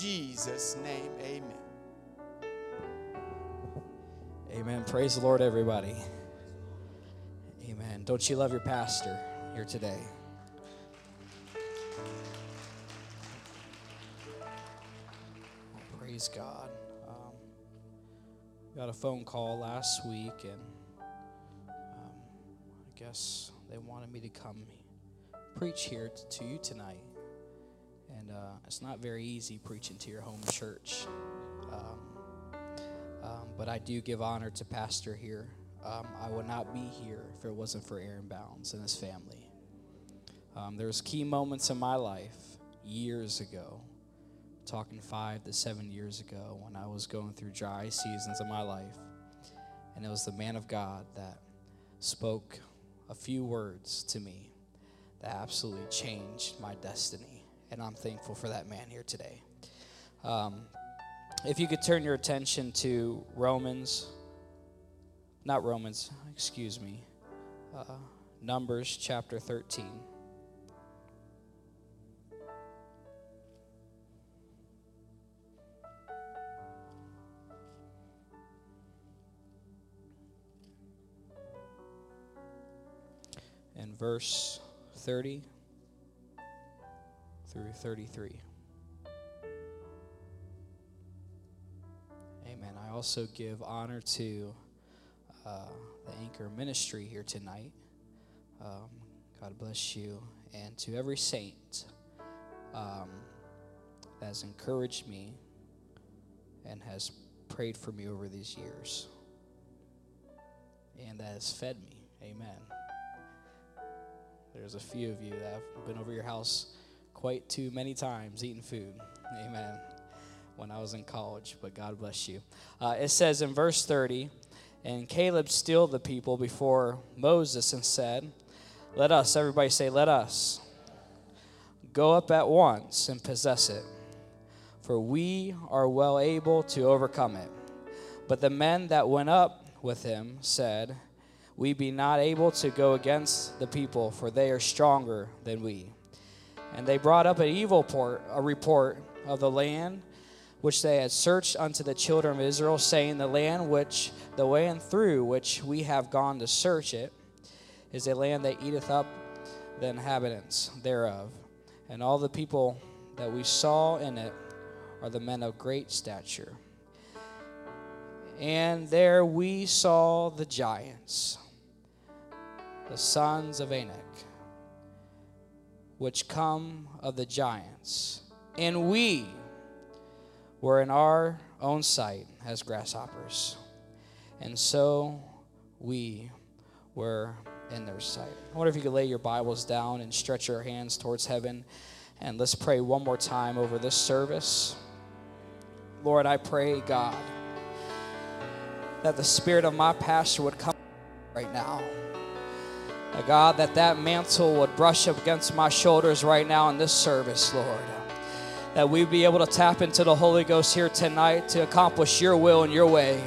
Jesus' name, amen. Amen. Praise the Lord, everybody. Amen. Don't you love your pastor here today? Praise God. Um, got a phone call last week, and um, I guess they wanted me to come preach here to you tonight. Uh, it's not very easy preaching to your home church. Um, um, but I do give honor to Pastor here. Um, I would not be here if it wasn't for Aaron Bounds and his family. Um, was key moments in my life years ago, talking five to seven years ago, when I was going through dry seasons of my life. And it was the man of God that spoke a few words to me that absolutely changed my destiny. And I'm thankful for that man here today. Um, if you could turn your attention to Romans, not Romans, excuse me, uh, Numbers chapter 13. And verse 30 through 33. Amen. I also give honor to uh, the Anchor Ministry here tonight. Um, God bless you. And to every saint um, that has encouraged me and has prayed for me over these years and that has fed me. Amen. There's a few of you that have been over your house quite too many times eating food. Amen. When I was in college, but God bless you. Uh, it says in verse 30, and Caleb stilled the people before Moses and said, Let us, everybody say, Let us go up at once and possess it, for we are well able to overcome it. But the men that went up with him said, we be not able to go against the people, for they are stronger than we. And they brought up an evil port, a report of the land which they had searched unto the children of Israel, saying, The land which the way and through which we have gone to search it is a land that eateth up the inhabitants thereof. And all the people that we saw in it are the men of great stature. And there we saw the giants the sons of Anak, which come of the giants. And we were in our own sight as grasshoppers. And so we were in their sight. I wonder if you could lay your Bibles down and stretch your hands towards heaven. And let's pray one more time over this service. Lord, I pray, God, that the spirit of my pastor would come right now. God, that that mantle would brush up against my shoulders right now in this service, Lord. That we'd be able to tap into the Holy Ghost here tonight to accomplish your will and your way.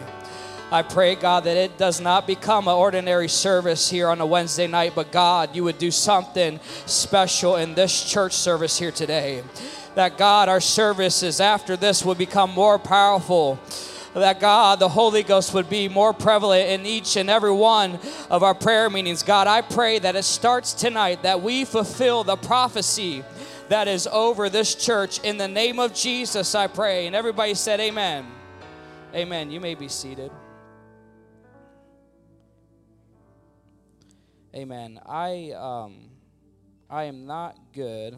I pray, God, that it does not become an ordinary service here on a Wednesday night, but God, you would do something special in this church service here today. That God, our services after this would become more powerful that God, the Holy Ghost, would be more prevalent in each and every one of our prayer meetings. God, I pray that it starts tonight, that we fulfill the prophecy that is over this church. In the name of Jesus, I pray. And everybody said, Amen. Amen. You may be seated. Amen. I um, I am not good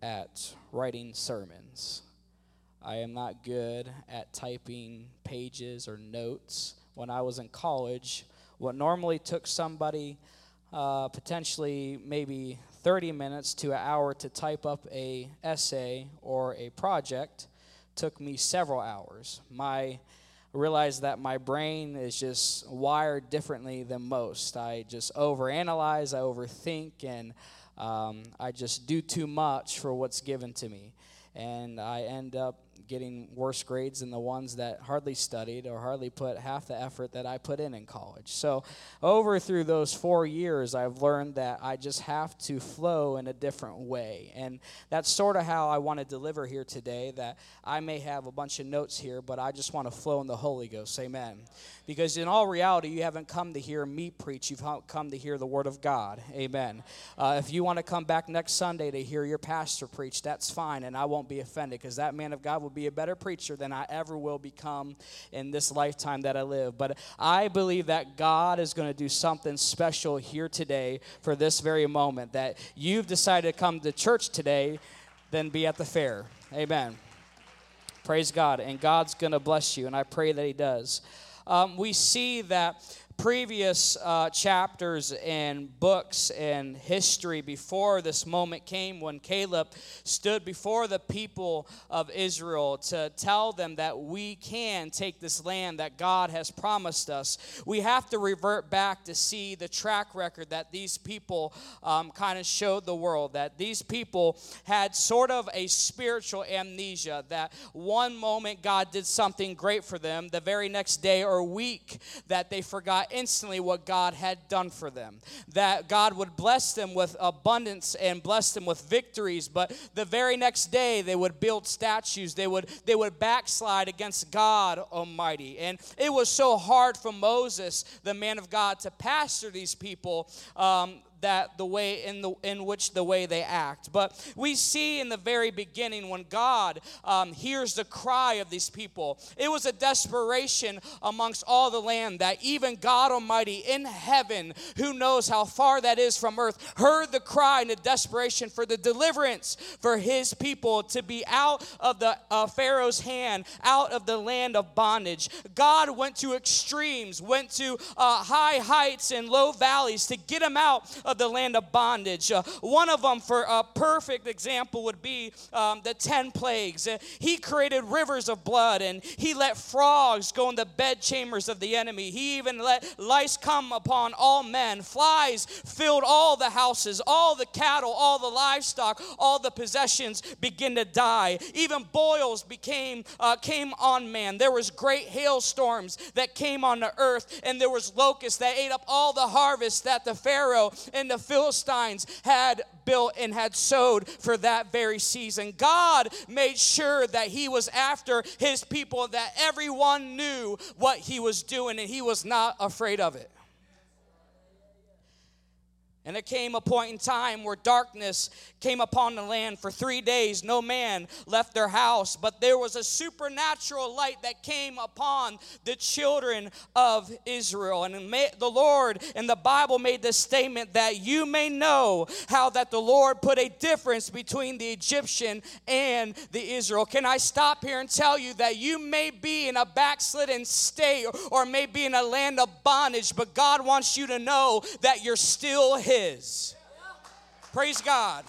at writing sermons. I am not good at typing pages or notes. When I was in college, what normally took somebody uh, potentially maybe 30 minutes to an hour to type up a essay or a project took me several hours. My realized that my brain is just wired differently than most. I just overanalyze, I overthink, and um, I just do too much for what's given to me. And I end up getting worse grades than the ones that hardly studied or hardly put half the effort that I put in in college. So, over through those four years, I've learned that I just have to flow in a different way. And that's sort of how I want to deliver here today. That I may have a bunch of notes here, but I just want to flow in the Holy Ghost. Amen. Because in all reality, you haven't come to hear me preach, you've come to hear the Word of God. Amen. Uh, if you want to come back next Sunday to hear your pastor preach, that's fine, and I won't be offended because that man of God will be a better preacher than I ever will become in this lifetime that I live. But I believe that God is going to do something special here today for this very moment. That you've decided to come to church today, then be at the fair. Amen. Praise God. And God's going to bless you, and I pray that He does um, we see that previous uh, chapters and books and history before this moment came when Caleb stood before the people of Israel to tell them that we can take this land that God has promised us. We have to revert back to see the track record that these people um, kind of showed the world, that these people had sort of a spiritual amnesia, that one moment God did something great for them, the very next day or week that they forgot instantly what God had done for them. That God would bless them with abundance and bless them with victories, but the very next day they would build statues. They would they would backslide against God Almighty. And it was so hard for Moses, the man of God, to pastor these people um, that the way in the in which the way they act. But we see in the very beginning when god um, hears the cry of these people it was a desperation amongst all the land that even god almighty in heaven who knows how far that is from earth heard the cry and the desperation for the deliverance for his people to be out of the uh, pharaoh's hand out of the land of bondage. God went to extremes went to uh, high heights and low valleys to get them out of the land of bondage. Uh, one of them, for a perfect example, would be um, the 10 plagues. Uh, he created rivers of blood and he let frogs go in the bedchambers of the enemy. He even let lice come upon all men. Flies filled all the houses, all the cattle, all the livestock, all the possessions begin to die. Even boils became uh, came on man. There was great hailstorms that came on the earth, and there was locusts that ate up all the harvest that the Pharaoh and the Philistines had built and had sowed for that very season. God made sure that He was after His people, that everyone knew what He was doing, and He was not afraid of it. And it came a point in time where darkness came upon the land for three days. No man left their house, but there was a supernatural light that came upon the children of Israel. And the Lord in the Bible made this statement that you may know how that the Lord put a difference between the Egyptian and the Israel. Can I stop here and tell you that you may be in a backslidden state or may be in a land of bondage, but God wants you to know that you're still His. Praise God.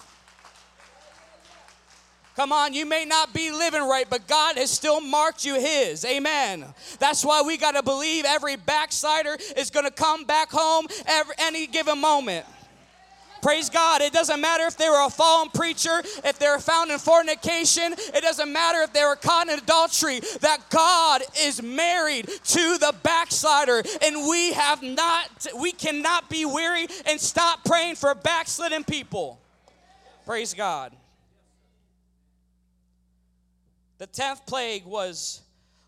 Come on, you may not be living right, but God has still marked you His. Amen. That's why we got to believe every backslider is going to come back home every, any given moment. Praise God. It doesn't matter if they were a fallen preacher, if they were found in fornication, it doesn't matter if they were caught in adultery, that God is married to the backslider. And we have not, we cannot be weary and stop praying for backslidden people. Praise God. The tenth plague was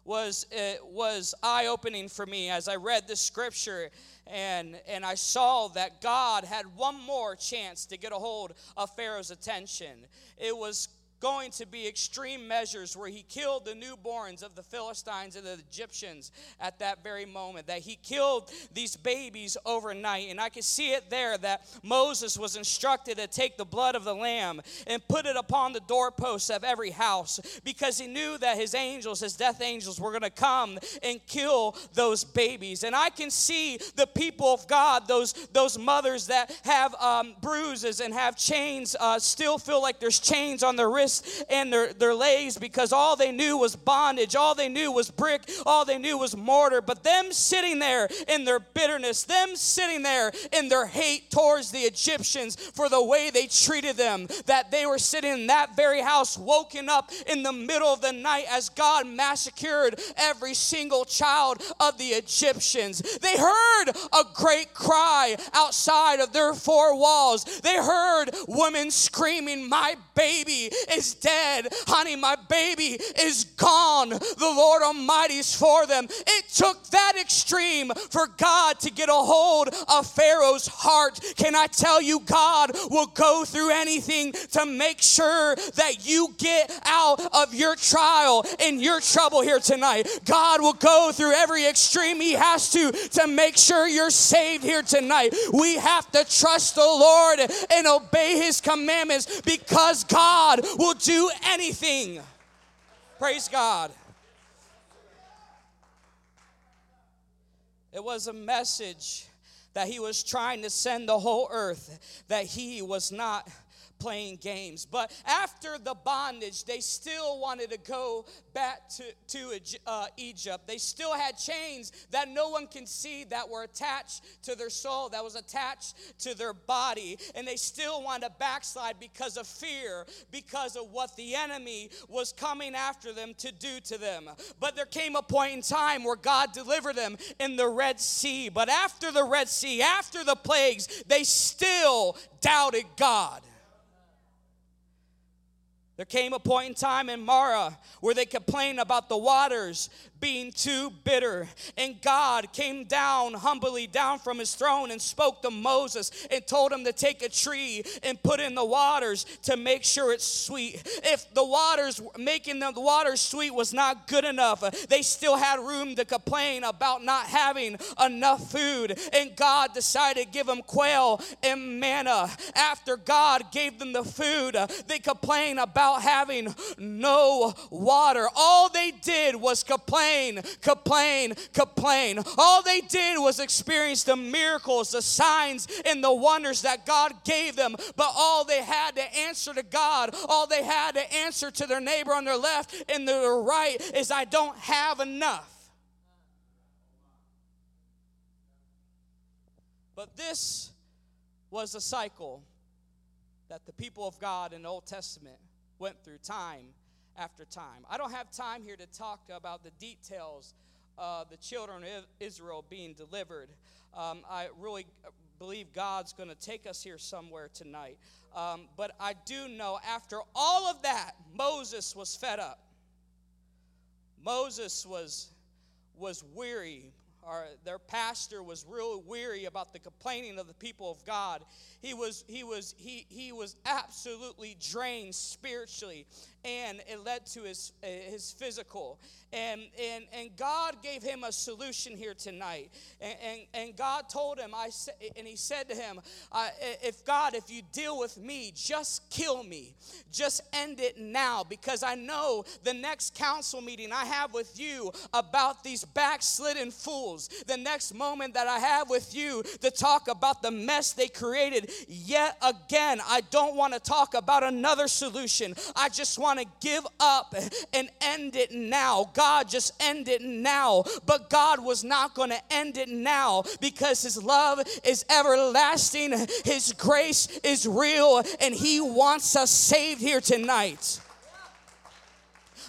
was was eye opening for me as I read the scripture and, and I saw that God had one more chance to get a hold of Pharaoh's attention. It was going to be extreme measures where he killed the newborns of the Philistines and the Egyptians at that very moment, that he killed these babies overnight. And I can see it there that Moses was instructed to take the blood of the lamb and put it upon the doorposts of every house because he knew that his angels, his death angels, were going to come and kill those babies. And I can see the people of God, those, those mothers that have um, bruises and have chains, uh, still feel like there's chains on their wrists and their, their legs because all they knew was bondage, all they knew was brick, all they knew was mortar. But them sitting there in their bitterness, them sitting there in their hate towards the Egyptians for the way they treated them, that they were sitting in that very house, woken up in the middle of the night as God massacred every single child of the Egyptians. They heard a great cry outside of their four walls. They heard women screaming, My baby is dead. Honey, my baby is gone. The Lord Almighty's for them. It took that extreme for God to get a hold of Pharaoh's heart. Can I tell you, God will go through anything to make sure that you get out of your trial and your trouble here tonight. God will go through every extreme He has to to make sure you're saved here tonight. We have to trust the Lord and obey His commandments because God will do anything. Praise God. It was a message that he was trying to send the whole earth that he was not playing games. But after the bondage, they still wanted to go back to, to uh, Egypt. They still had chains that no one can see that were attached to their soul, that was attached to their body. And they still wanted to backslide because of fear, because of what the enemy was coming after them to do to them. But there came a point in time where God delivered them in the Red Sea. But after the Red Sea, after the plagues, they still doubted God. There came a point in time in Mara where they complained about the waters being too bitter. And God came down humbly down from his throne and spoke to Moses and told him to take a tree and put in the waters to make sure it's sweet. If the waters, making the water sweet was not good enough, they still had room to complain about not having enough food. And God decided to give them quail and manna. After God gave them the food, they complained about having no water. All they did was complain complain, complain, complain. All they did was experience the miracles, the signs, and the wonders that God gave them. But all they had to answer to God, all they had to answer to their neighbor on their left and their right is, I don't have enough. But this was a cycle that the people of God in the Old Testament went through time after time. I don't have time here to talk about the details of the children of Israel being delivered. Um, I really believe God's going to take us here somewhere tonight. Um, but I do know after all of that, Moses was fed up. Moses was, was weary. Our, their pastor was real weary about the complaining of the people of God. He was, he was, he, he was absolutely drained spiritually and it led to his, his physical. And, and, and God gave him a solution here tonight. And, and, and God told him, I sa- and he said to him, uh, If God, if you deal with me, just kill me. Just end it now because I know the next council meeting I have with you about these backslidden fools, the next moment that I have with you to talk about the mess they created, yet again, I don't want to talk about another solution. I just want to give up and end it now. God, just end it now. But God was not going to end it now because His love is everlasting, His grace is real, and He wants us saved here tonight.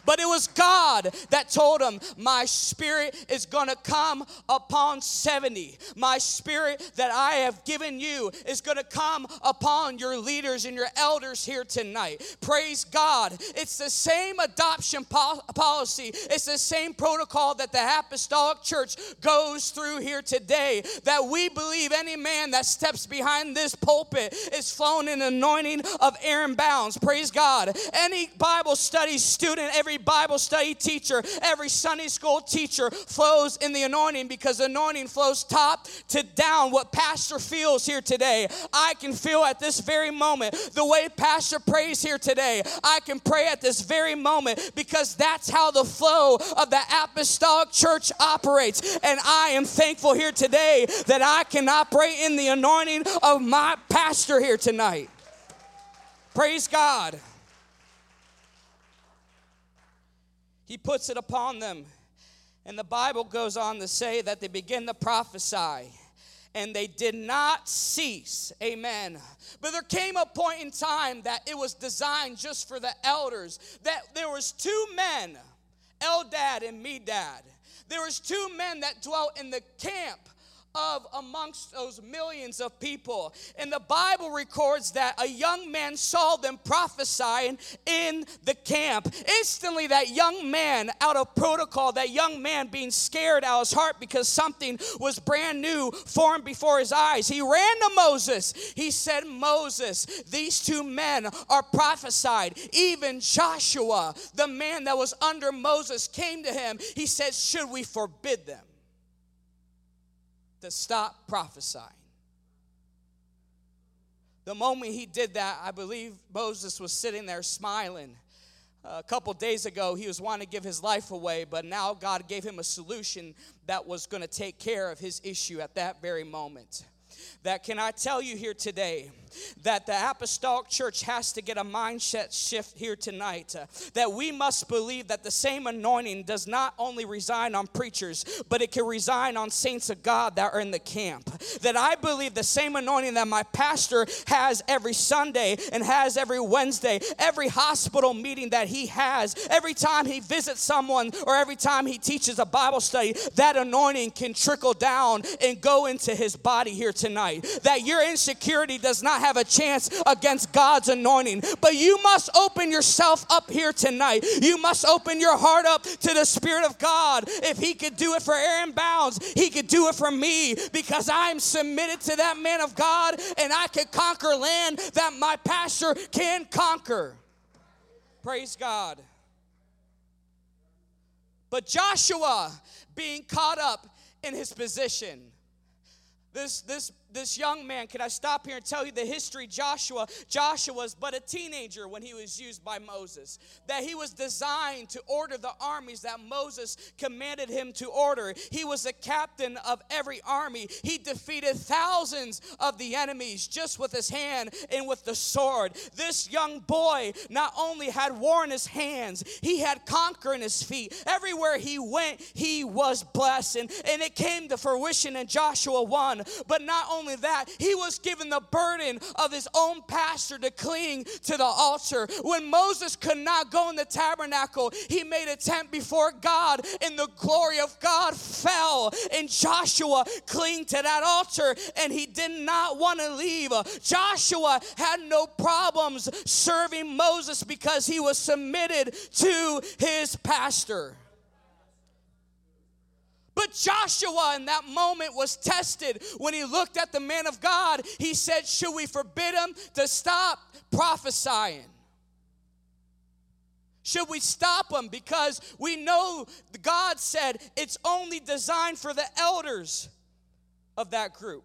But it was God that told him, My spirit is going to come upon 70. My spirit that I have given you is going to come upon your leaders and your elders here tonight. Praise God. It's the same adoption po- policy, it's the same protocol that the Apostolic Church goes through here today. That we believe any man that steps behind this pulpit is flown in anointing of Aaron Bounds. Praise God. Any Bible study student, every every Bible study teacher, every Sunday school teacher flows in the anointing because the anointing flows top to down. What Pastor feels here today, I can feel at this very moment. The way Pastor prays here today, I can pray at this very moment because that's how the flow of the apostolic church operates. And I am thankful here today that I can operate in the anointing of my pastor here tonight. Praise God. He puts it upon them. And the Bible goes on to say that they begin to prophesy and they did not cease. Amen. But there came a point in time that it was designed just for the elders. That there was two men, Eldad and Medad. There was two men that dwelt in the camp of amongst those millions of people. And the Bible records that a young man saw them prophesying in the camp. Instantly, that young man, out of protocol, that young man being scared out of his heart because something was brand new formed before his eyes, he ran to Moses. He said, Moses, these two men are prophesied. Even Joshua, the man that was under Moses, came to him. He said, Should we forbid them? To stop prophesying. The moment he did that, I believe Moses was sitting there smiling. a couple days ago, he was wanting to give his life away, but now God gave him a solution that was going to take care of his issue at that very moment. That can I tell you here today? that the apostolic church has to get a mindset shift here tonight. Uh, that we must believe that the same anointing does not only reside on preachers, but it can reside on saints of God that are in the camp. That I believe the same anointing that my pastor has every Sunday and has every Wednesday, every hospital meeting that he has, every time he visits someone or every time he teaches a Bible study, that anointing can trickle down and go into his body here tonight. That your insecurity does not have a chance against God's anointing. But you must open yourself up here tonight. You must open your heart up to the Spirit of God. If He could do it for Aaron Bounds, He could do it for me because I'm submitted to that man of God and I can conquer land that my pastor can conquer. Praise God. But Joshua being caught up in his position. This, this this young man, can I stop here and tell you the history? Joshua, Joshua was but a teenager when he was used by Moses. That he was designed to order the armies that Moses commanded him to order. He was a captain of every army. He defeated thousands of the enemies just with his hand and with the sword. This young boy not only had war in his hands, he had conquer in his feet. Everywhere he went, he was blessed. And, and it came to fruition in Joshua 1. But not only only that, he was given the burden of his own pastor to cling to the altar. When Moses could not go in the tabernacle, he made a tent before God, and the glory of God fell. And Joshua clinged to that altar, and he did not want to leave. Joshua had no problems serving Moses because he was submitted to his pastor. But Joshua in that moment was tested when he looked at the man of God. He said, Should we forbid him to stop prophesying? Should we stop him? Because we know God said it's only designed for the elders of that group.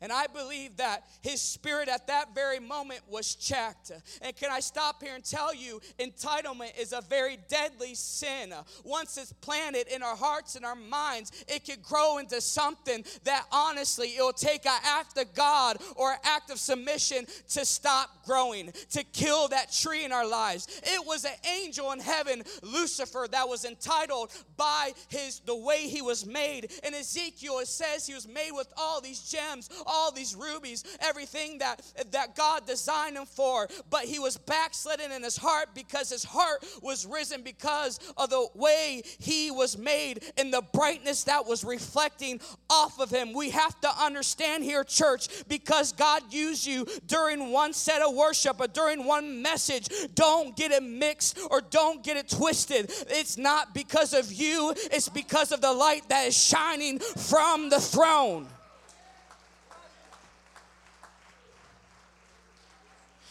And I believe that his spirit at that very moment was checked. And can I stop here and tell you, entitlement is a very deadly sin. Once it's planted in our hearts and our minds, it can grow into something that honestly it will take an act of God or an act of submission to stop growing, to kill that tree in our lives. It was an angel in heaven, Lucifer, that was entitled by his the way he was made. In Ezekiel, it says he was made with all these gems all these rubies, everything that, that God designed him for. But he was backslidden in his heart because his heart was risen because of the way he was made and the brightness that was reflecting off of him. We have to understand here, church, because God used you during one set of worship or during one message. Don't get it mixed or don't get it twisted. It's not because of you, it's because of the light that is shining from the throne.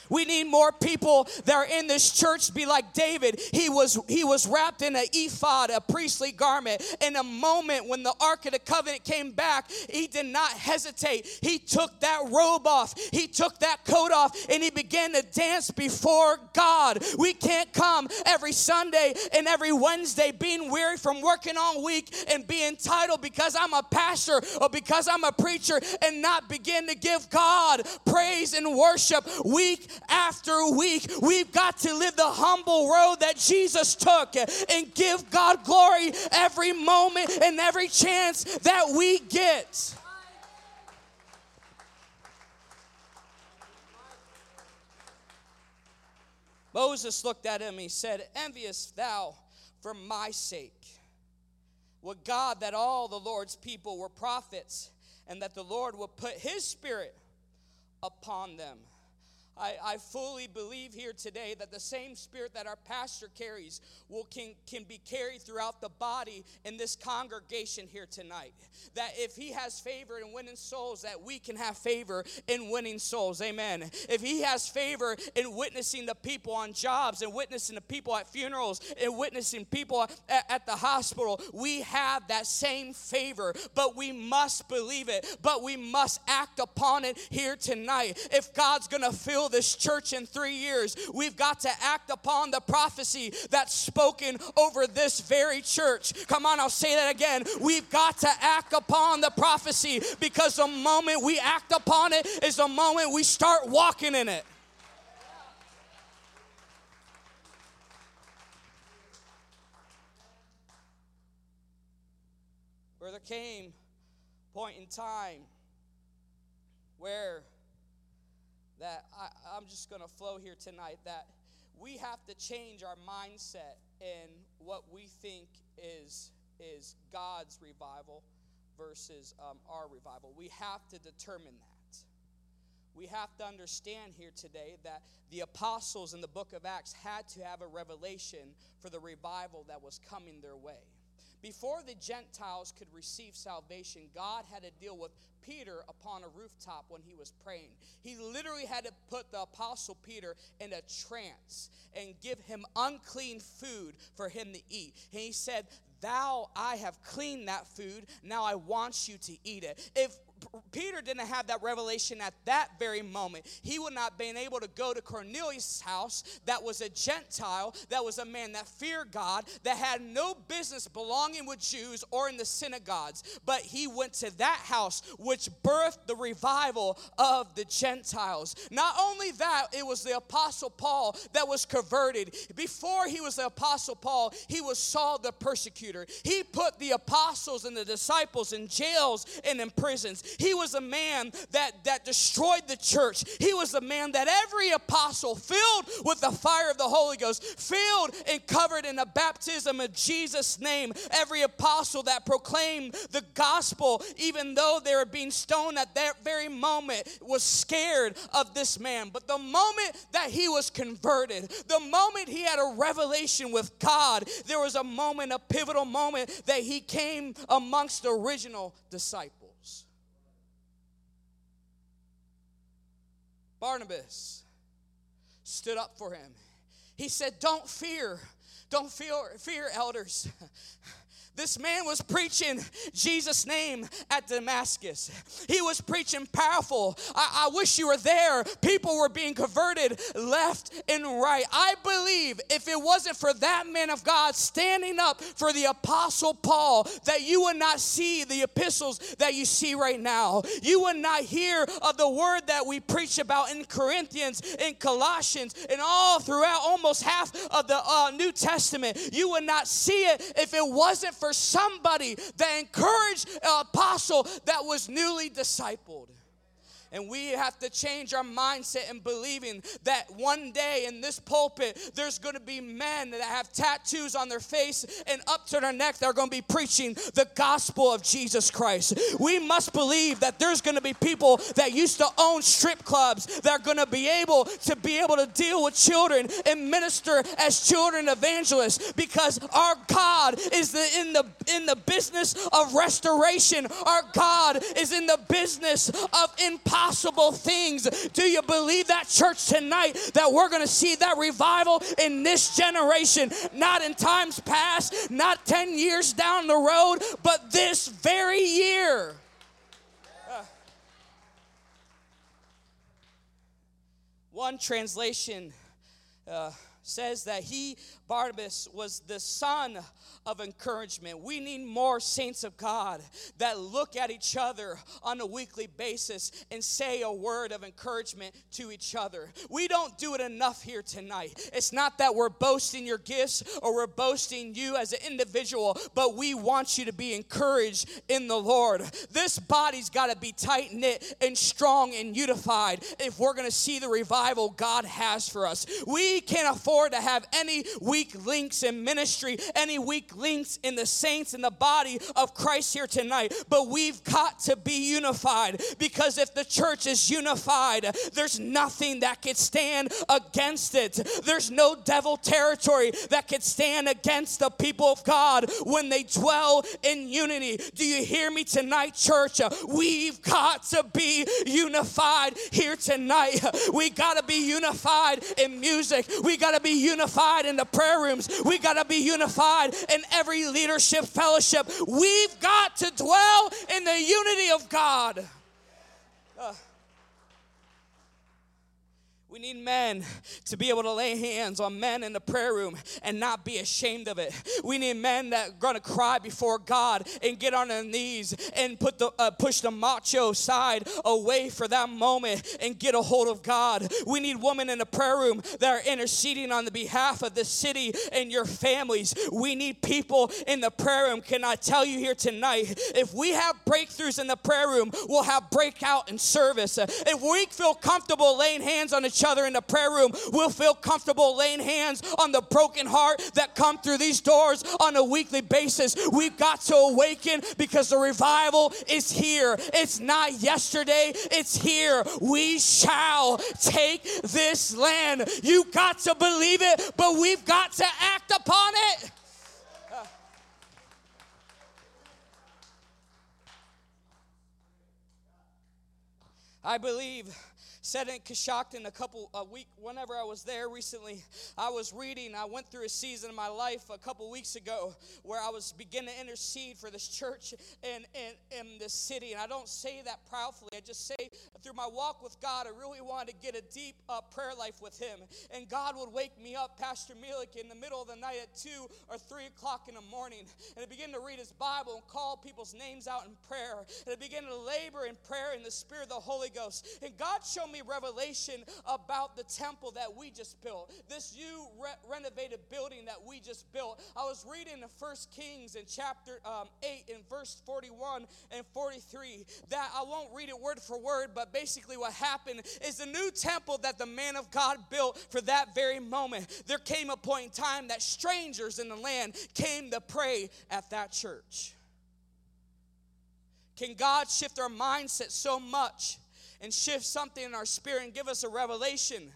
We need more people that are in this church be like David. He was he was wrapped in an ephod, a priestly garment. In a moment when the Ark of the Covenant came back, he did not hesitate. He took that robe off, he took that coat off, and he began to dance before God. We can't come every Sunday and every Wednesday being weary from working all week and be entitled because I'm a pastor or because I'm a preacher and not begin to give God praise and worship week after a week, we've got to live the humble road that Jesus took and give God glory every moment and every chance that we get. Moses looked at him, he said, Envious thou for my sake. Would God that all the Lord's people were prophets, and that the Lord would put his spirit upon them. I, I fully believe here today that the same spirit that our pastor carries will can, can be carried throughout the body in this congregation here tonight. That if he has favor in winning souls, that we can have favor in winning souls. Amen. If he has favor in witnessing the people on jobs and witnessing the people at funerals and witnessing people at, at the hospital, we have that same favor. But we must believe it, but we must act upon it here tonight. If God's going to this church in three years. We've got to act upon the prophecy that's spoken over this very church. Come on, I'll say that again. We've got to act upon the prophecy because the moment we act upon it is the moment we start walking in it. Where there came point in time where that I, I'm just going to flow here tonight that we have to change our mindset in what we think is is God's revival versus um, our revival. We have to determine that. We have to understand here today that the apostles in the book of Acts had to have a revelation for the revival that was coming their way. Before the Gentiles could receive salvation, God had to deal with Peter upon a rooftop when he was praying. He literally had to put the apostle Peter in a trance and give him unclean food for him to eat. And he said, Thou, I have cleaned that food. Now I want you to eat it. If Peter didn't have that revelation at that very moment. He would not have been able to go to Cornelius' house, that was a Gentile, that was a man that feared God, that had no business belonging with Jews or in the synagogues. But he went to that house, which birthed the revival of the Gentiles. Not only that, it was the Apostle Paul that was converted. Before he was the Apostle Paul, he was Saul the persecutor. He put the apostles and the disciples in jails and in prisons. He was a man that, that destroyed the church. He was a man that every apostle, filled with the fire of the Holy Ghost, filled and covered in the baptism of Jesus' name, every apostle that proclaimed the gospel, even though they were being stoned at that very moment, was scared of this man. But the moment that he was converted, the moment he had a revelation with God, there was a moment, a pivotal moment that he came amongst the original disciples. Barnabas stood up for him. He said, Don't fear. Don't fear, fear elders. This man was preaching Jesus' name at Damascus. He was preaching powerful. I, I, wish you were there. People were being converted left and right. I believe if it wasn't for that man of God standing up for the Apostle Paul, that you would not see the epistles that you see right now. You would not hear of the word that we preach about in Corinthians, in Colossians, and all throughout almost half of the uh, New Testament. You would not see it if it wasn't for for somebody that encouraged an apostle that was newly discipled. And we have to change our mindset in believing that one day in this pulpit, there's going to be men that have tattoos on their face and up to their neck that are going to be preaching the gospel of Jesus Christ. We must believe that there's going to be people that used to own strip clubs that are going to be able to be able to deal with children and minister as children evangelists because our God is the, in the in the business of restoration. Our God is in the business of empowerment impossible things. Do you believe that, church, tonight that we're going to see that revival in this generation? Not in times past, not 10 years down the road, but this very year. Uh, one translation uh, says that he, Barnabas, was the son of encouragement. We need more saints of God that look at each other on a weekly basis and say a word of encouragement to each other. We don't do it enough here tonight. It's not that we're boasting your gifts or we're boasting you as an individual, but we want you to be encouraged in the Lord. This body's got to be tight knit and strong and unified if we're going to see the revival God has for us. We can't afford to have any weak links in ministry, any weak links in the saints in the body of Christ here tonight, but we've got to be unified because if the church is unified, there's nothing that could stand against it. There's no devil territory that could stand against the people of God when they dwell in unity. Do you hear me tonight, church? We've got to be unified here tonight. We got to be unified in music. We got to be unified in the prayer rooms. We got to be unified in every leadership fellowship. We've got to dwell in the unity of God. Uh, we need men to be able to lay hands on men in the prayer room and not be ashamed of it. We need men that are going to cry before God and get on their knees and put the uh, push the macho side away for that moment and get a hold of God. We need women in the prayer room that are interceding on the behalf of the city and your families. We need people in the prayer room. Can I tell you here tonight? If we have breakthroughs in the prayer room, we'll have breakout in service. If we feel comfortable laying hands on each other in the prayer room, we'll feel comfortable laying hands on the broken heart that come through these doors on a weekly basis. We've got to awaken because the revival is here. It's not yesterday, it's here. We shall take this land. You got to believe it, but we've got to act upon it. I believe said in Coshocton a couple a week whenever I was there recently I was reading I went through a season in my life a couple weeks ago where I was beginning to intercede for this church in, in, in this city. And I don't say that proudly I just say through my walk with God I really wanted to get a deep uh, prayer life with him. And God would wake me up Pastor Milik in the middle of the night at 2 or 3 o'clock in the morning. And I begin to read his Bible and call people's names out in prayer. And I begin to labor in prayer in the spirit of the Holy Ghost. And God showed me me revelation about the temple that we just built, this new re- renovated building that we just built. I was reading the First Kings in chapter um, 8 in verse 41 and 43 that I won't read it word for word, but basically what happened is the new temple that the man of God built for that very moment. There came a point in time that strangers in the land came to pray at that church. Can God shift our mindset so much and shift something in our spirit and give us a revelation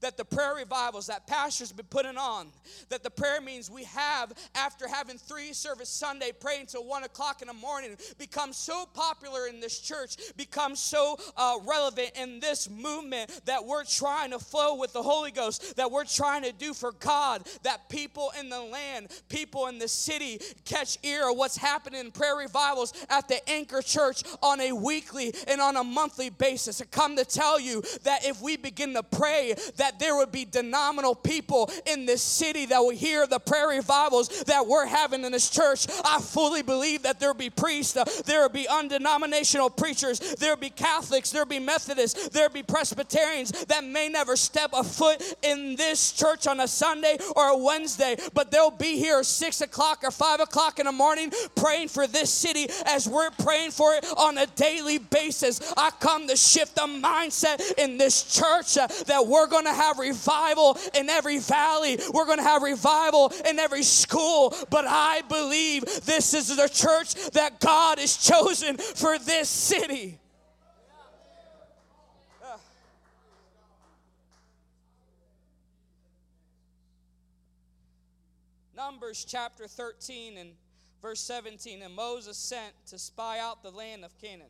that the prayer revivals that pastors been putting on, that the prayer means we have after having three service Sunday praying till one o'clock in the morning become so popular in this church, become so uh, relevant in this movement that we're trying to flow with the Holy Ghost, that we're trying to do for God, that people in the land, people in the city catch ear of what's happening in prayer revivals at the Anchor Church on a weekly and on a monthly basis. I come to tell you that if we begin to pray, that that there would be denominal people in this city that will hear the prayer revivals that we're having in this church. I fully believe that there'll be priests, uh, there'll be undenominational preachers, there'll be Catholics, there'll be Methodists, there'll be Presbyterians that may never step a foot in this church on a Sunday or a Wednesday, but they'll be here six o'clock or five o'clock in the morning praying for this city as we're praying for it on a daily basis. I come to shift the mindset in this church uh, that we're going to have revival in every valley. We're going to have revival in every school. But I believe this is the church that God has chosen for this city. Numbers chapter 13 and verse 17. And Moses sent to spy out the land of Canaan.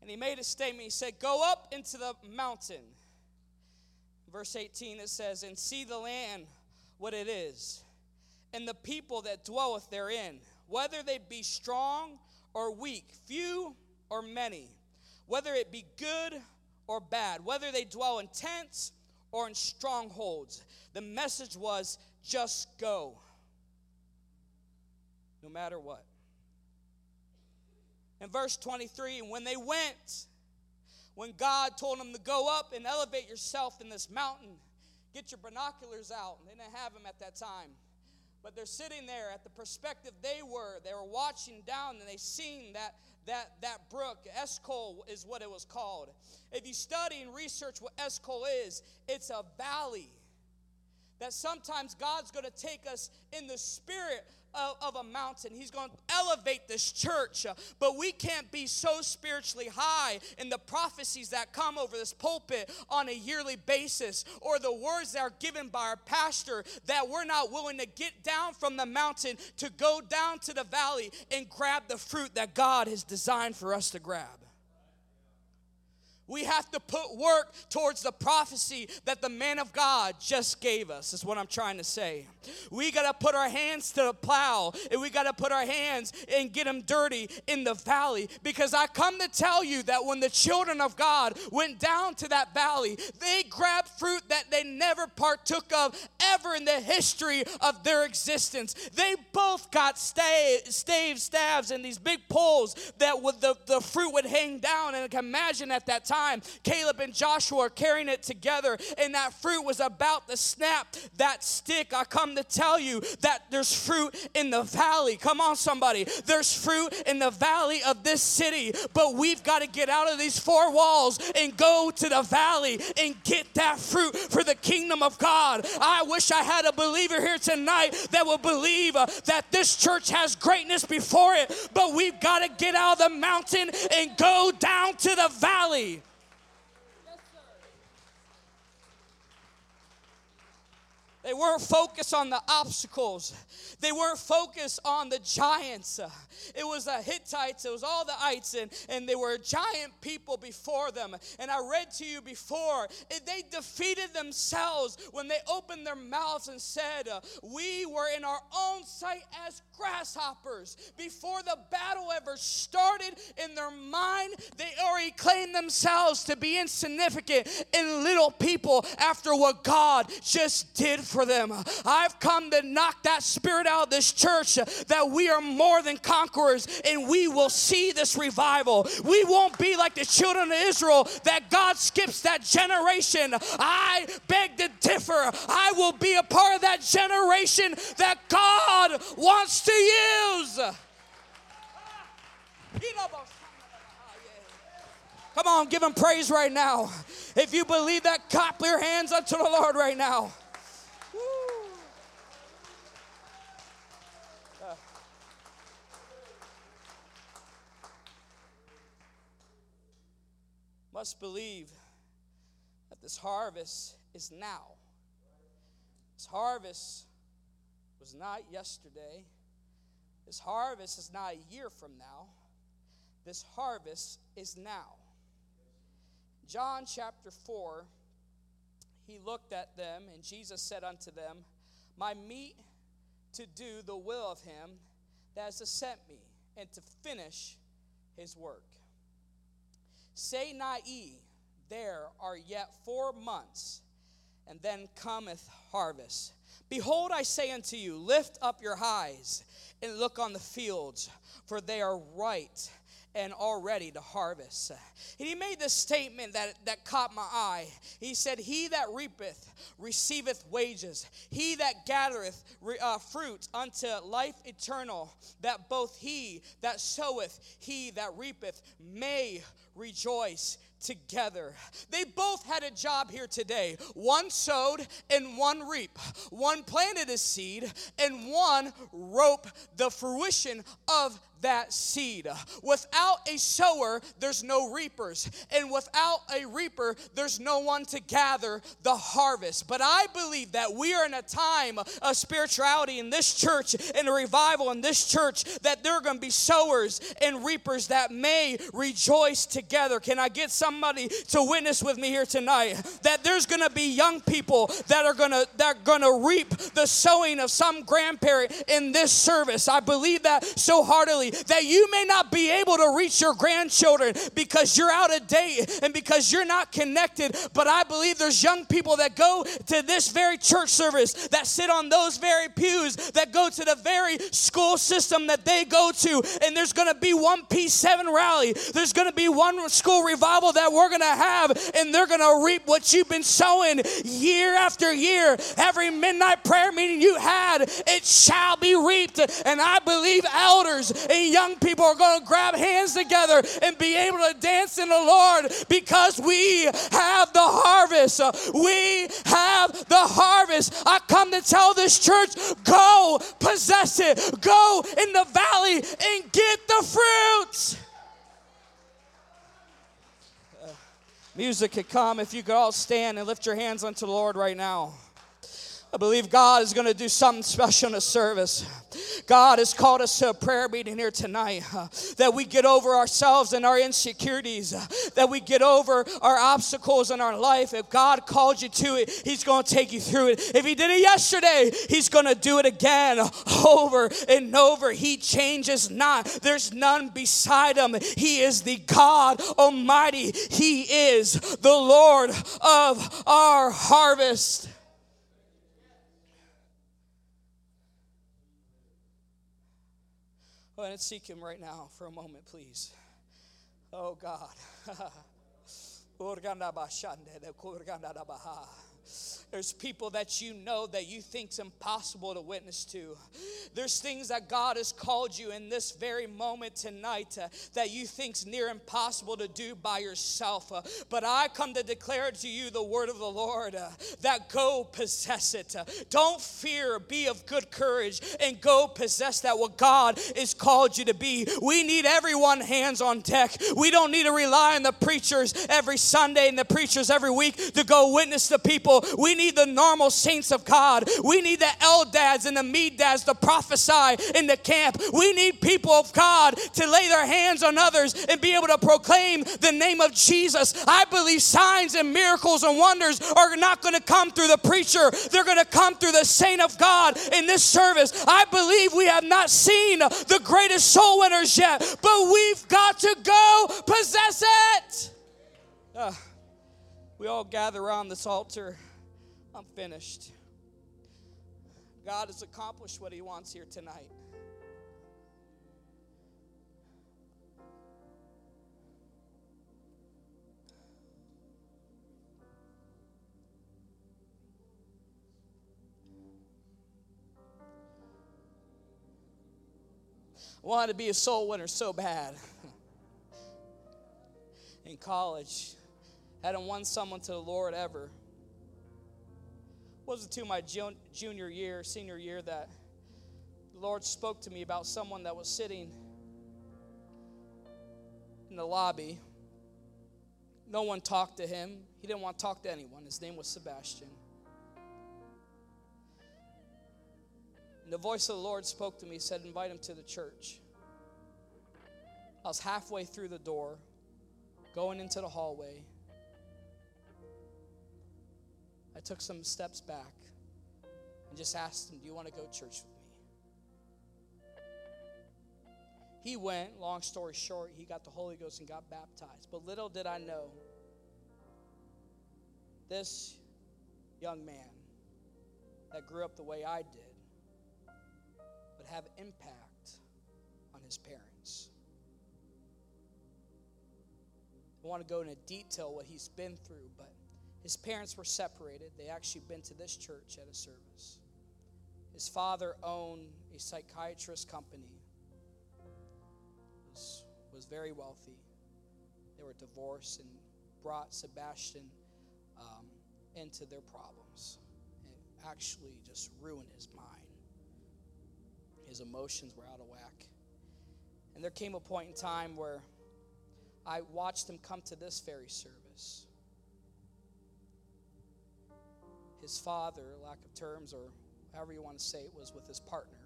And he made a statement. He said, Go up into the mountain Verse 18 it says, And see the land what it is, and the people that dwelleth therein, whether they be strong or weak, few or many, whether it be good or bad, whether they dwell in tents or in strongholds. The message was just go, no matter what. In verse 23, when they went, when God told them to go up and elevate yourself in this mountain, get your binoculars out. They didn't have them at that time. But they're sitting there at the perspective they were. They were watching down and they seen that that that brook, Eshcol is what it was called. If you study and research what Eshcol is, it's a valley. That sometimes God's going to take us in the spirit of, of a mountain. He's going to elevate this church. Uh, but we can't be so spiritually high in the prophecies that come over this pulpit on a yearly basis or the words that are given by our pastor that we're not willing to get down from the mountain to go down to the valley and grab the fruit that God has designed for us to grab. We have to put work towards the prophecy that the man of God just gave us, is what I'm trying to say. We got to put our hands to the plow and we got to put our hands and get them dirty in the valley because I come to tell you that when the children of God went down to that valley, they grabbed fruit that they never partook of ever in the history of their existence. They both got stave, stave staves and these big poles that would, the, the fruit would hang down. And I can imagine at that time time, Caleb and Joshua are carrying it together, and that fruit was about to snap that stick. I come to tell you that there's fruit in the valley. Come on, somebody. There's fruit in the valley of this city, but we've got to get out of these four walls and go to the valley and get that fruit for the kingdom of God. I wish I had a believer here tonight that will believe uh, that this church has greatness before it, but we've got to get out of the mountain and go down to the valley. They weren't focused on the obstacles. They weren't focused on the giants. It was the Hittites, it was all the ites, and, and they were giant people before them. And I read to you before, they defeated themselves when they opened their mouths and said, uh, We were in our own sight as grasshoppers. Before the battle ever started in their mind, they already claimed themselves to be insignificant and little people after what God just did for for them. I've come to knock that spirit out of this church that we are more than conquerors and we will see this revival. We won't be like the children of Israel that God skips that generation. I beg to differ. I will be a part of that generation that God wants to use. Come on, give him praise right now. If you believe that, clap your hands unto the Lord right now. Must believe that this harvest is now. This harvest was not yesterday. This harvest is not a year from now. This harvest is now. John chapter 4, he looked at them, and Jesus said unto them, My meat to do the will of him that has sent me, and to finish his work. Say not ye, There are yet four months, and then cometh harvest. Behold, I say unto you, Lift up your eyes and look on the fields, for they are right and already to harvest. And he made this statement that, that caught my eye. He said, He that reapeth receiveth wages, he that gathereth uh, fruit unto life eternal, that both he that soweth, he that reapeth may rejoice together. They both had a job here today. One sowed and one reaped. One planted a seed and one rope the fruition of that seed. Without a sower, there's no reapers. And without a reaper, there's no one to gather the harvest. But I believe that we are in a time of spirituality in this church, in a revival in this church, that there are going to be sowers and reapers that may rejoice together. Can I get somebody to witness with me here tonight? That there's going to be young people that are going to that are going to reap the sowing of some grandparent in this service. I believe that so heartily that you may not be able to reach your grandchildren because you're out of date and because you're not connected. But I believe there's young people that go to this very church service, that sit on those very pews, that go to the very school system that they go to, and there's going to be one P7 rally. There's going to be one school revival that we're going to have, and they're going to reap what you've been sowing year after year. Every midnight prayer meeting you had, it shall be reaped. And I believe elders and young people are going to grab hands together and be able to dance in the Lord because we have the harvest. We have the harvest. I come to tell this church go possess it, go in the valley and get the fruits. Music could come if you could all stand and lift your hands unto the Lord right now. I believe God is going to do something special in the service. God has called us to a prayer meeting here tonight uh, that we get over ourselves and our insecurities, uh, that we get over our obstacles in our life. If God called you to it, He's going to take you through it. If He did it yesterday, He's going to do it again, over and over. He changes not. There's none beside Him. He is the God Almighty, He is the Lord of our harvest. Ahead and seek Him right now for a moment, please. Oh God. There's people that you know that you think's impossible to witness to. There's things that God has called you in this very moment tonight uh, that you think's near impossible to do by yourself. Uh, but I come to declare to you the word of the Lord uh, that go possess it. Uh, don't fear, be of good courage, and go possess that what God has called you to be. We need everyone hands on deck. We don't need to rely on the preachers every Sunday and the preachers every week to go witness the people. We need the normal saints of God. We need the Eldads and the Medads to prophesy in the camp. We need people of God to lay their hands on others and be able to proclaim the name of Jesus. I believe signs and miracles and wonders are not going to come through the preacher, they're going to come through the saint of God in this service. I believe we have not seen the greatest soul winners yet, but we've got to go possess it. Uh, we all gather around this altar. I'm finished. God has accomplished what He wants here tonight. I wanted to be a soul winner so bad. In college, hadn't won someone to the Lord ever wasn't to my junior year, senior year that the Lord spoke to me about someone that was sitting in the lobby. No one talked to him. He didn't want to talk to anyone. His name was Sebastian. And the voice of the Lord spoke to me, said, Invite him to the church. I was halfway through the door, going into the hallway. I took some steps back and just asked him, Do you want to go church with me? He went, long story short, he got the Holy Ghost and got baptized. But little did I know, this young man that grew up the way I did would have impact on his parents. I want to go into detail what he's been through, but his parents were separated. They actually been to this church at a service. His father owned a psychiatrist company. Was, was very wealthy. They were divorced and brought Sebastian um, into their problems. It actually just ruined his mind. His emotions were out of whack. And there came a point in time where I watched him come to this very service. His father, lack of terms or however you want to say it, was with his partner.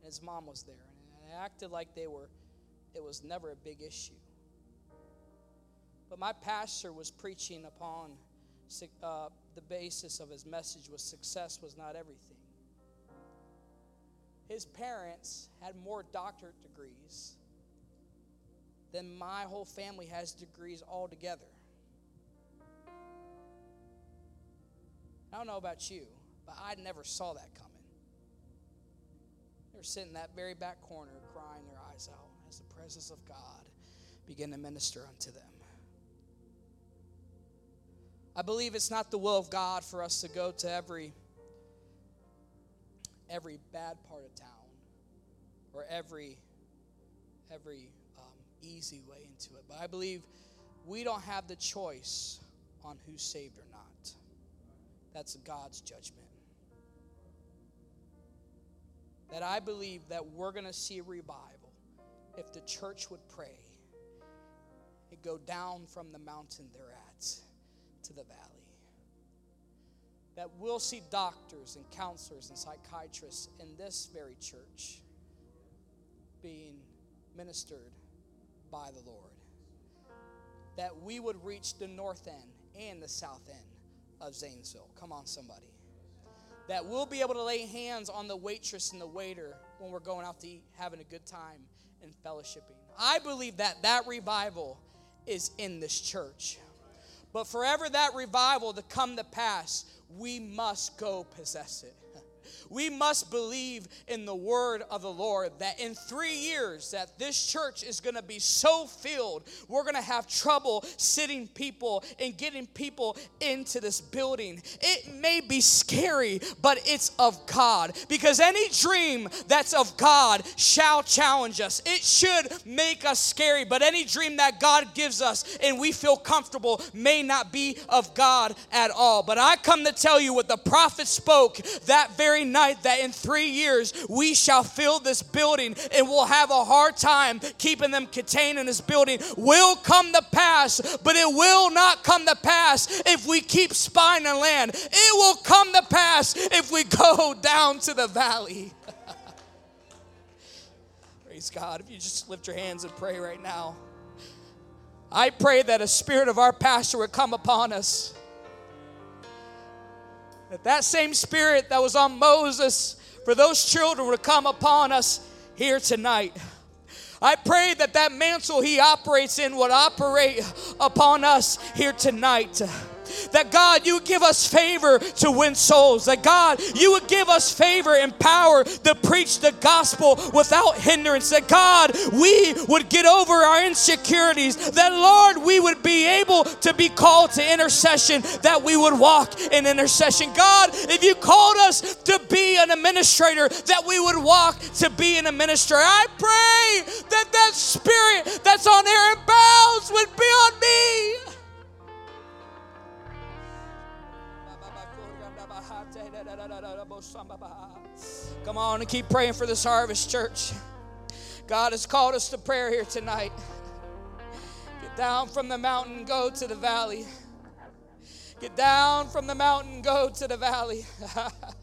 And his mom was there. And it acted like they were, it was never a big issue. But my pastor was preaching upon uh, the basis of his message was success was not everything. His parents had more doctorate degrees than my whole family has degrees altogether. I don't know about you, but I never saw that coming. They were sitting in that very back corner, crying their eyes out as the presence of God began to minister unto them. I believe it's not the will of God for us to go to every every bad part of town or every every um, easy way into it. But I believe we don't have the choice on who's saved or not. That's God's judgment. That I believe that we're going to see a revival if the church would pray and go down from the mountain they're at to the valley. That we'll see doctors and counselors and psychiatrists in this very church being ministered by the Lord. That we would reach the north end and the south end of Zanesville. Come on, somebody. That we'll be able to lay hands on the waitress and the waiter when we're going out to eat, having a good time and fellowshipping. I believe that that revival is in this church. But forever that revival to come to pass, we must go possess it we must believe in the word of the Lord that in three years that this church is going to be so filled, we're going to have trouble sitting people and getting people into this building. It may be scary, but it's of God because any dream that's of God shall challenge us. It should make us scary, but any dream that God gives us and we feel comfortable may not be of God at all. But I come to tell you what the prophet spoke that very night night that in three years we shall fill this building and we'll have a hard time keeping them contained in this building will come to pass, but it will not come to pass if we keep spying the land. It will come to pass if we go down to the valley. Praise God. If you just lift your hands and pray right now. I pray that a spirit of our pastor would come upon us that that same spirit that was on Moses for those children would come upon us here tonight. I pray that that mantle he operates in would operate upon us here tonight. That God, you give us favor to win souls. That God, you would give us favor and power to preach the gospel without hindrance. That God, we would get over our insecurities. That Lord, we would be able to be called to intercession. That we would walk in intercession. God, if you called us to be an administrator, that we would walk to be an administrator. I pray that that spirit that's on Aaron Bounds would be on me. Come on and keep praying for this harvest, church. God has called us to prayer here tonight. Get down from the mountain, go to the valley. Get down from the mountain, go to the valley.